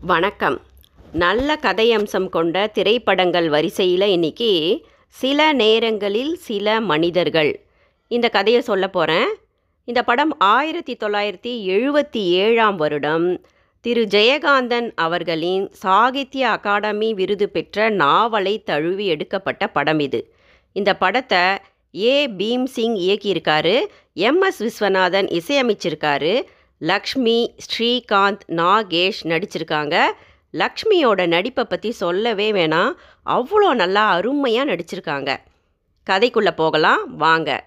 வணக்கம். நல்ல கதையம்சம் கொண்ட திரைப்படங்கள் வரிசையில் இன்னைக்கு சில நேரங்களில் சில மனிதர்கள். இந்த கதையை சொல்ல போகிறேன் இந்த படம் ஆயிரத்தி தொள்ளாயிரத்தி எழுபத்தி ஏழாம் வருடம். திரு. ஜெயகாந்தன் அவர்களின் சாகித்ய அகாடமி விருது பெற்ற நாவலை தழுவி எடுக்கப்பட்ட படம் இது. இந்த படத்தை ஏ. பீம் சிங் இயக்கியிருக்காரு. எம். எஸ். விஸ்வநாதன் இசையமைச்சிருக்காரு. லக்ஷ்மி ஸ்ரீகாந்த் நாகேஷ் நடிச்சிருக்காங்க. லக்ஷ்மியோட நடிப்பை பற்றி சொல்லவே வேணாம். அவ்வளோ நல்லா அருமையாக நடிச்சிருக்காங்க. கதைக்குள்ளே போகலாம். வாங்க.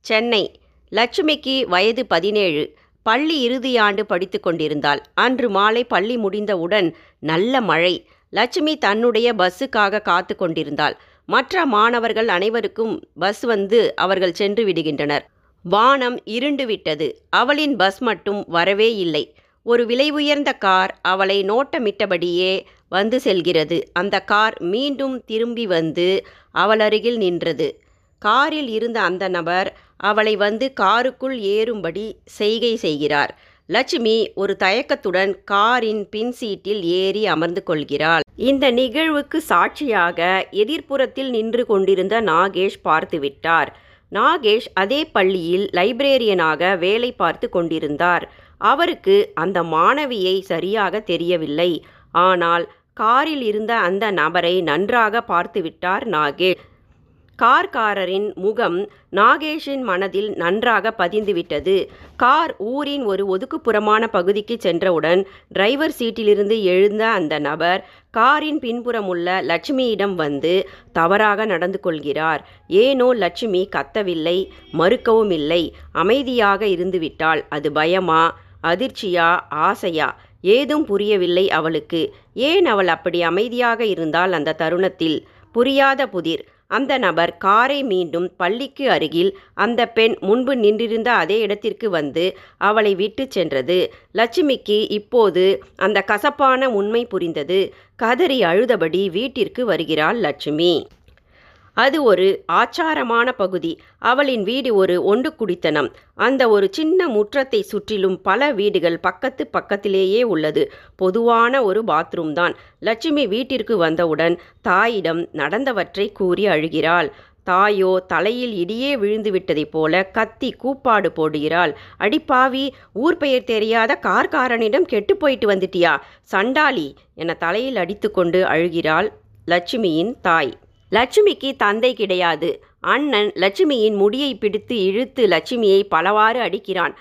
சென்னை. லட்சுமிக்கு வயது பதினேழு. பள்ளி இறுதியாண்டு படித்து கொண்டிருந்தாள். அன்று மாலை பள்ளி முடிந்தவுடன் நல்ல மழை. லட்சுமி தன்னுடைய பஸ்ஸுக்காக காத்து கொண்டிருந்தாள். மற்ற மாணவர்கள் அனைவருக்கும் பஸ் வந்து அவர்கள் சென்று விடுகின்றனர். வானம் இருண்டு விட்டது அவளின் பஸ் மட்டும் வரவே இல்லை. ஒரு விலை உயர்ந்த கார் அவளை நோட்டமிட்டபடியே வந்து செல்கிறது. அந்த கார் மீண்டும் திரும்பி வந்து அவள் அருகில் நின்றது. காரில் இருந்த அந்த நபர் அவளை வந்து காருக்குள் ஏறும்படி செய்கை செய்கிறார். லட்சுமி ஒரு தயக்கத்துடன் காரின் பின் சீட்டில் ஏறி அமர்ந்து கொள்கிறாள். இந்த நிகழ்வுக்கு சாட்சியாக எதிர்ப்புறத்தில் நின்று கொண்டிருந்த நாகேஷ் பார்த்துவிட்டார். நாகேஷ் அதே பள்ளியில் லைப்ரேரியனாக வேலை பார்த்து கொண்டிருந்தார். அவருக்கு அந்த மாணவியை சரியாக தெரியவில்லை. ஆனால் காரில் இருந்த அந்த நபரை நன்றாக பார்த்துவிட்டார் நாகேஷ். கார்காரரின் முகம் நாகேஷின் மனதில் நன்றாக பதிந்துவிட்டது. கார் ஊரின் ஒரு ஒதுக்குப்புறமான பகுதிக்கு சென்றவுடன் டிரைவர் சீட்டிலிருந்து எழுந்த அந்த நபர் காரின் பின்புறமுள்ள லட்சுமியிடம் வந்து தவறாக நடந்து கொள்கிறார். ஏனோ லட்சுமி கத்தவில்லை மறுக்கவும் இல்லை. அமைதியாக இருந்துவிட்டாள். அது பயமா அதிர்ச்சியா ஆசையா? ஏதும் புரியவில்லை அவளுக்கு. ஏன் அவள் அப்படி அமைதியாக இருந்தால் அந்த தருணத்தில்? புரியாத புதிர். அந்த நபர் காரை மீண்டும் பள்ளிக்கு அருகில் அந்த பெண் முன்பு நின்றிருந்த அதே இடத்திற்கு வந்து அவளை விட்டு சென்றது. லட்சுமிக்கு இப்போது அந்த கசப்பான உண்மை புரிந்தது. கதறி அழுதபடி வீட்டிற்கு வருகிறாள் லட்சுமி. அது ஒரு ஆச்சாரமான பகுதி. அவளின் வீடு ஒரு ஒண்டு குடித்தனம் அந்த ஒரு சின்ன முற்றத்தை சுற்றிலும் பல வீடுகள் பக்கத்து பக்கத்திலேயே உள்ளது. பொதுவான ஒரு பாத்ரூம் தான். லட்சுமி வீட்டிற்கு வந்தவுடன் தாயிடம் நடந்தவற்றை கூறி அழுகிறாள். தாயோ தலையில் இடியே விழுந்து விட்டதைப் போல கத்தி கூப்பாடு போடுகிறாள். அடிப்பாவி ஊர் பெயர் தெரியாத கார்காரனிடம் கெட்டு போயிட்டு வந்துட்டியா? சண்டாளி என தலையில் அடித்துக்கொண்டு அழுகிறாள் லட்சுமியின் தாய். லட்சுமிக்கு தந்தை கிடையாது. அண்ணன் லட்சுமியின் முடியை பிடித்து இழுத்து லட்சுமியை பலவாறு அடிக்கிறான்.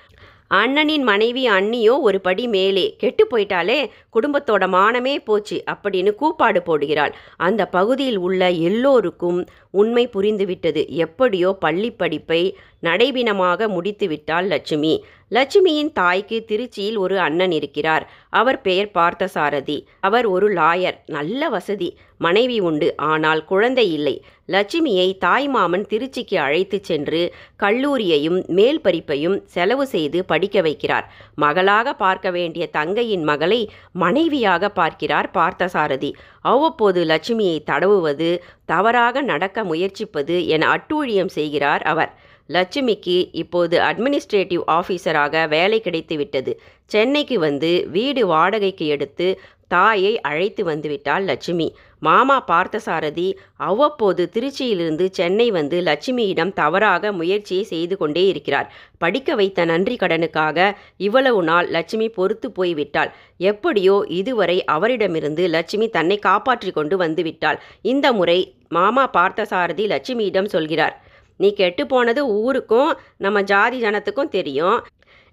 அண்ணனின் மனைவி அண்ணியோ ஒரு படி மேலே. கெட்டு போயிட்டாலே குடும்பத்தோட மானமே போச்சு அப்படின்னு கூப்பாடு போடுகிறாள். அந்த பகுதியில் உள்ள எல்லோருக்கும் உண்மை புரிந்துவிட்டது. எப்படியோ பள்ளி படிப்பை நடைபினமாக முடித்துவிட்டாள் லட்சுமி. லட்சுமியின் தாய்க்கு திருச்சியில் ஒரு அண்ணன் இருக்கிறார். அவர் பெயர் பார்த்தசாரதி. அவர் ஒரு லாயர். நல்ல வசதி. மனைவி உண்டு. ஆனால் குழந்தை இல்லை. லட்சுமியை தாய்மாமன் திருச்சிக்கு அழைத்து சென்று கல்லூரியையும் மேல் படிப்பையும் செலவு செய்து படிக்க வைக்கிறார். மகளாக பார்க்க வேண்டிய தங்கையின் மகளை மனைவியாக பார்க்கிறார் பார்த்தசாரதி. அவ்வப்போது லட்சுமியை தடவுவது தவறாக நடக்க முயற்சிப்பது என அட்டூழியம் செய்கிறார் அவர். லட்சுமிக்கு இப்போது அட்மினிஸ்ட்ரேட்டிவ் ஆஃபீஸராக வேலை கிடைத்துவிட்டது. சென்னைக்கு வந்து வீடு வாடகைக்கு எடுத்து தாயை அழைத்து வந்துவிட்டாள் லட்சுமி. மாமா பார்த்தசாரதி அவ்வப்போது திருச்சியிலிருந்து சென்னை வந்து லட்சுமியிடம் தவறாக முயற்சியை செய்து கொண்டே இருக்கிறார். படிக்க வைத்த நன்றி கடனுக்காக இவ்வளவு நாள் லட்சுமி பொறுத்து போய்விட்டாள் எப்படியோ இதுவரை அவரிடமிருந்து லட்சுமி தன்னை காப்பாற்றி கொண்டு வந்துவிட்டாள் இந்த முறை மாமா பார்த்தசாரதி லட்சுமியிடம் சொல்கிறார். நீ கெட்டு போனது ஊருக்கும் நம்ம ஜாதி ஜனத்துக்கும் தெரியும்.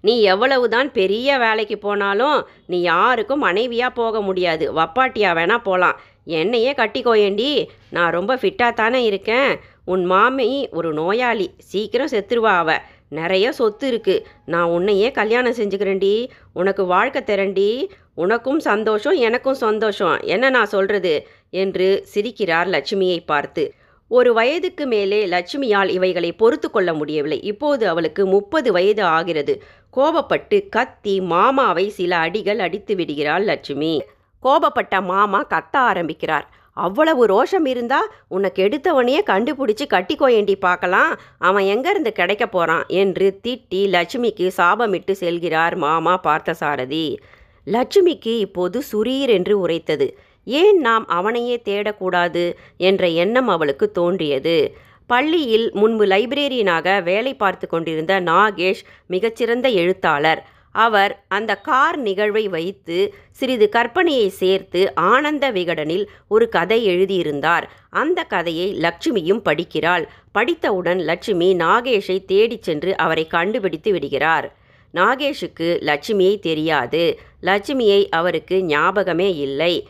நீ எவ்வளவுதான் பெரிய வேலைக்கு போனாலும் நீ யாருக்கும் மனைவியாக போக முடியாது. வப்பாட்டியா வேணா போகலாம் என்னையே கட்டிக்கோயேண்டி. நான் ரொம்ப ஃபிட்டாக தானே இருக்கேன். உன் மாமி ஒரு நோயாளி. சீக்கிரம் செத்துருவா அவ. நிறைய சொத்து இருக்குது நான் உன்னையே கல்யாணம் செஞ்சுக்கிறேன்டி. உனக்கு வாழ்க்கை தரேன்டி. உனக்கும் சந்தோஷம் எனக்கும் சந்தோஷம். என்ன நான் சொல்கிறது என்று சிரிக்கிறார் லட்சுமியை பார்த்து. ஒரு வயதுக்கு மேலே லட்சுமியால் இவைகளை பொறுத்து கொள்ள முடியவில்லை. இப்போது அவளுக்கு முப்பது வயது ஆகிறது. கோபப்பட்டு கத்தி மாமாவை சில அடிகள் அடித்து விடுகிறாள் லட்சுமி. கோபப்பட்ட மாமா கத்த ஆரம்பிக்கிறார். அவ்வளவு ரோஷம் இருந்தா உனக்கு எடுத்தவனையே கண்டுபிடிச்சு கட்டிக்கோயண்டி பார்க்கலாம். அவன் எங்கேருந்து கிடைக்க போகிறான் என்று திட்டி லட்சுமிக்கு சாபமிட்டு செல்கிறார் மாமா பார்த்தசாரதி. லட்சுமிக்கு இப்போது சுரீர் என்று உரைத்தது. ஏன் நாம் அவனையே தேடக்கூடாது என்ற எண்ணம் அவளுக்கு தோன்றியது. பள்ளியில் முன்பு லைப்ரரியனாக வேலை பார்த்து கொண்டிருந்த நாகேஷ் மிகச்சிறந்த எழுத்தாளர். அவர் அந்த கார் நிகழ்வை வைத்து சிறிது கற்பனையை சேர்த்து ஆனந்த விகடனில் ஒரு கதை எழுதியிருந்தார். அந்த கதையை லட்சுமியும் படிக்கிறாள். படித்தவுடன் லட்சுமி நாகேஷை தேடிச் சென்று அவரை கண்டுபிடித்து விடுகிறார். நாகேஷுக்கு லட்சுமியை தெரியாது. லட்சுமியை அவருக்கு ஞாபகமே இல்லை.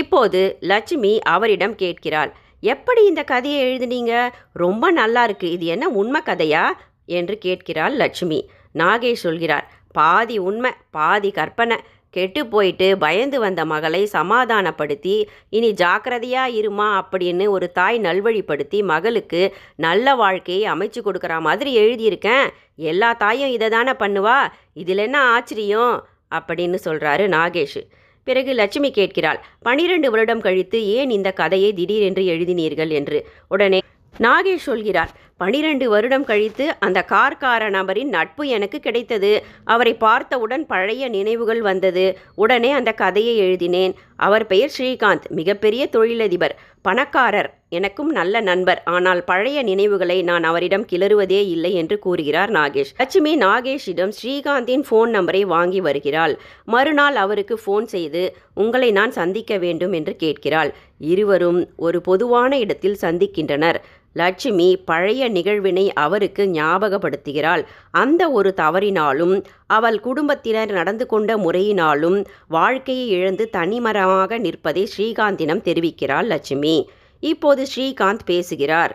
இப்போது லட்சுமி அவரிடம் கேட்கிறாள் எப்படி இந்த கதையை எழுதினீங்க? ரொம்ப நல்லா இருக்கு. இது என்ன உண்மை கதையா? என்று கேட்கிறாள் லட்சுமி. நாகேஷ் சொல்கிறார் பாதி உண்மை பாதி கற்பனை. கெட்டு போயிட்டு பயந்து வந்த மகளை சமாதானப்படுத்தி இனி ஜாக்கிரதையா இருமா? அப்படின்னு ஒரு தாய் நல்வழிப்படுத்தி மகளுக்கு நல்ல வாழ்க்கையை அமைச்சு கொடுக்குற மாதிரி எழுதியிருக்கேன். எல்லா தாயும் இதை தானே பண்ணுவா? இதில் என்ன ஆச்சரியம்? அப்படின்னு சொல்கிறாரு நாகேஷ். பிறகு லட்சுமி கேட்கிறாள் பனிரெண்டு வருடம் கழித்து ஏன் இந்த கதையை திடீரென்று எழுதினீர்கள்? என்று. உடனே நாகேஷ் சொல்கிறார் பனிரெண்டு வருடம் கழித்து அந்த கார்கார நபரின் நட்பு எனக்கு கிடைத்தது. அவரை பார்த்தவுடன் பழைய நினைவுகள் வந்தது. உடனே அந்த கதையை எழுதினேன். அவர் பெயர் ஸ்ரீகாந்த் மிகப்பெரிய தொழிலதிபர் பணக்காரர். எனக்கும் நல்ல நண்பர். ஆனால் பழைய நினைவுகளை நான் அவரிடம் கிளறுவதே இல்லை என்று கூறுகிறார் நாகேஷ். லட்சுமி நாகேஷிடம் ஸ்ரீகாந்தின் ஃபோன் நம்பரை வாங்கி வருகிறாள். மறுநாள் அவருக்கு ஃபோன் செய்து உங்களை நான் சந்திக்க வேண்டும் என்று கேட்கிறாள். இருவரும் ஒரு பொதுவான இடத்தில் சந்திக்கின்றனர். லட்சுமி பழைய நிகழ்வினை அவருக்கு ஞாபகப்படுத்துகிறாள். அந்த ஒரு தவறினாலும் அவள் குடும்பத்தினர் நடந்து கொண்ட முறையினாலும் வாழ்க்கையை இழந்து தனிமரமாக நிற்பதை ஸ்ரீகாந்தினம் தெரிவிக்கிறாள் லட்சுமி. இப்போது ஸ்ரீகாந்த் பேசுகிறார்.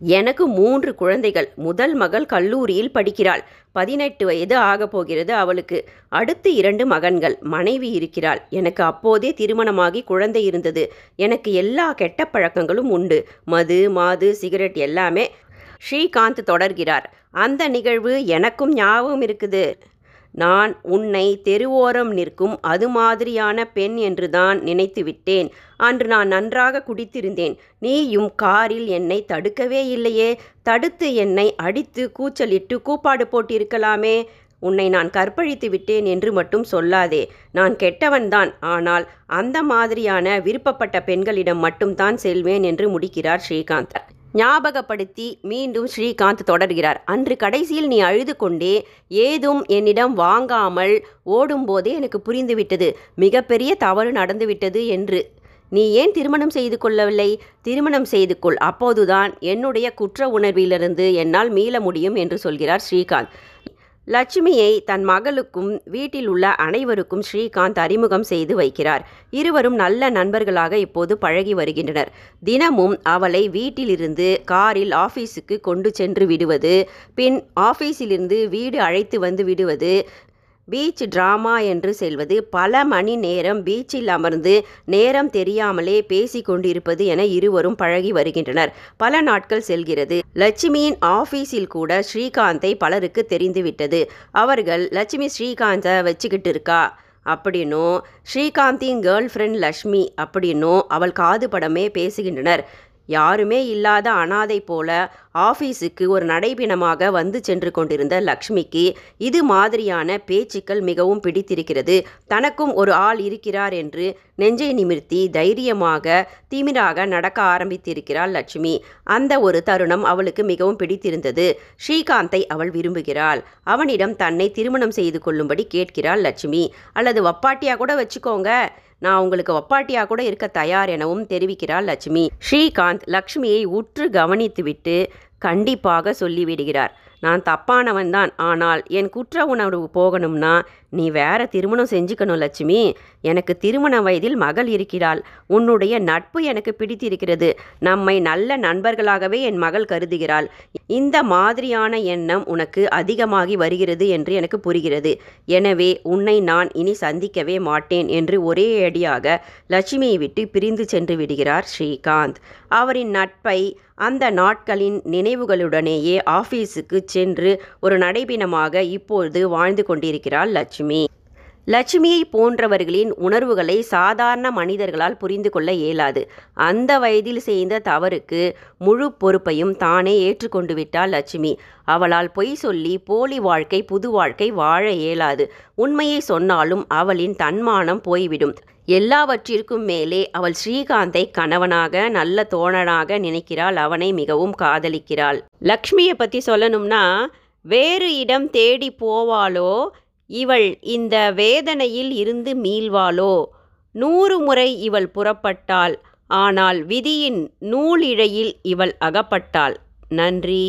எனக்கு மூன்று குழந்தைகள். முதல் மகள் கல்லூரியில் படிக்கிறாள். பதினெட்டு வயது ஆகப் போகிறது அவளுக்கு. அடுத்து இரண்டு மகன்கள். மனைவி இருக்கிறாள். எனக்கு அப்போதே திருமணமாகி குழந்தை இருந்தது. எனக்கு எல்லா கெட்ட பழக்கங்களும் உண்டு. மது மாது சிகரெட் எல்லாமே. ஸ்ரீகாந்த் தொடர்கிறார். அந்த நிகழ்வு எனக்கும் ஞாபகம் இருக்குது. நான் உன்னை தெருவோரம் நிற்கும் அது மாதிரியான பெண் என்றுதான் நினைத்து விட்டேன் அன்று நான் நன்றாக குடித்திருந்தேன். நீயும் காரில் என்னை தடுக்கவே இல்லையே. தடுத்து என்னை அடித்து கூச்சலிட்டு கூப்பாடு போட்டிருக்கலாமே. உன்னை நான் கற்பழித்து விட்டேன் என்று மட்டும் சொல்லாதே. நான் கெட்டவன்தான். ஆனால் அந்த மாதிரியான விருப்பப்பட்ட பெண்களிடம் மட்டும்தான் செல்வேன் என்று முடிக்கிறார் ஸ்ரீகாந்தர் ஞாபகப்படுத்தி மீண்டும் ஸ்ரீகாந்த் தொடர்கிறார். அன்று கடைசியில் நீ அழுது கொண்டே ஏதும் என்னிடம் வாங்காமல் ஓடும்போதே எனக்கு புரிந்துவிட்டது. மிகப்பெரிய தவறு நடந்துவிட்டது என்று. நீ ஏன் திருமணம் செய்து கொள்ளவில்லை? திருமணம் செய்து கொள். அப்போதுதான் என்னுடைய குற்ற உணர்விலிருந்து என்னால் மீள முடியும் என்று சொல்கிறார் ஸ்ரீகாந்த். லட்சுமியை தன் மகளுக்கும் வீட்டில் உள்ள அனைவருக்கும் ஸ்ரீகாந்த் அறிமுகம் செய்து வைக்கிறார். இருவரும் நல்ல நண்பர்களாக இப்போது பழகி வருகின்றனர். தினமும் அவளை வீட்டிலிருந்து காரில் ஆஃபீஸுக்கு கொண்டு சென்று விடுவது பின் ஆஃபீஸிலிருந்து வீடு அழைத்து வந்து விடுவது பீச் டிராமா என்று செல்வது பல மணி நேரம் பீச்சில் அமர்ந்து நேரம் தெரியாமலே பேசி கொண்டிருப்பது என இருவரும் பழகி வருகின்றனர். பல நாட்கள் செல்கிறது. லட்சுமியின் ஆஃபீஸில் கூட ஸ்ரீகாந்தை பலருக்கு தெரிந்துவிட்டது. அவர்கள் லட்சுமி ஸ்ரீகாந்தை வச்சுக்கிட்டு இருக்கா? அப்படின்னும் ஸ்ரீகாந்தின் கேர்ள் ஃப்ரெண்ட் லக்ஷ்மி அப்படின்னும் அவள் காது படமே பேசுகின்றனர். யாருமே இல்லாத அனாதை போல ஆஃபீஸுக்கு ஒரு நடைபிணமாக வந்து சென்று கொண்டிருந்த லக்ஷ்மிக்கு இது மாதிரியான பேச்சுக்கள் மிகவும் பிடித்திருக்கிறது. தனக்கும் ஒரு ஆள் இருக்கிறார் என்று நெஞ்சை நிமிர்த்தி தைரியமாக திமிராக நடக்க ஆரம்பித்திருக்கிறாள் லட்சுமி அந்த ஒரு தருணம் அவளுக்கு மிகவும் பிடித்திருந்தது. ஸ்ரீகாந்தை அவள் விரும்புகிறாள். அவனிடம் தன்னை திருமணம் செய்து கொள்ளும்படி கேட்கிறாள் லட்சுமி அல்லது வப்பாட்டியா கூட வச்சுக்கோங்க. நான் உங்களுக்கு ஒப்பாட்டியாக கூட இருக்க தயார் எனவும் தெரிவிக்கிறார் லட்சுமி. ஸ்ரீகாந்த் லக்ஷ்மியை உற்று கவனித்துவிட்டு கண்டிப்பாக சொல்லிவிடுகிறார். நான் தப்பானவன் தான். ஆனால் என் குற்ற உணர்வு போகணும்னா நீ வேற திருமணம் செஞ்சுக்கணும் லட்சுமி. எனக்கு திருமண வயதில் மகள் இருக்கிறாள். உன்னுடைய நட்பு எனக்கு பிடித்திருக்கிறது. நம்மை நல்ல நண்பர்களாகவே என் மகள் கருதுகிறாள். இந்த மாதிரியான எண்ணம் உனக்கு அதிகமாகி வருகிறது என்று எனக்கு புரிகிறது. எனவே உன்னை நான் இனி சந்திக்கவே மாட்டேன் என்று ஒரே அடியாக லட்சுமியை விட்டு பிரிந்து சென்று விடுகிறார் ஸ்ரீகாந்த். அவரின் நட்பை அந்த நாட்களின் நினைவுகளுடனேயே ஆஃபீஸுக்கு சென்று ஒரு நடைபிணமாக இப்பொழுது வாழ்ந்து கொண்டிருக்கிறாள் லட்சுமி. லட்சுமியை போன்றவர்களின் உணர்வுகளை சாதாரண மனிதர்களால் புரிந்து கொள்ள இயலாது. அந்த வயதில் செய்த தவறுக்கு முழு பொறுப்பையும் தானே ஏற்றுக்கொண்டு விட்டாள் லட்சுமி. அவளால் பொய் சொல்லி போலி வாழ்க்கை புது வாழ்க்கை வாழ இயலாது. உண்மையை சொன்னாலும் அவளின் தன்மானம் போய்விடும். எல்லாவற்றிற்கும் மேலே அவள் ஸ்ரீகாந்தை கணவனாக நல்ல தோழனாக நினைக்கிறாள். அவனை மிகவும் காதலிக்கிறாள். லக்ஷ்மியை பற்றி சொல்லணும்னா வேறு இடம் தேடி போவாளோ? இவள் இந்த வேதனையில் இருந்து மீள்வாளோ? நூறு முறை இவள் புறப்பட்டாள். ஆனால் விதியின் நூலிழையில் இவள் அகப்பட்டாள். நன்றி.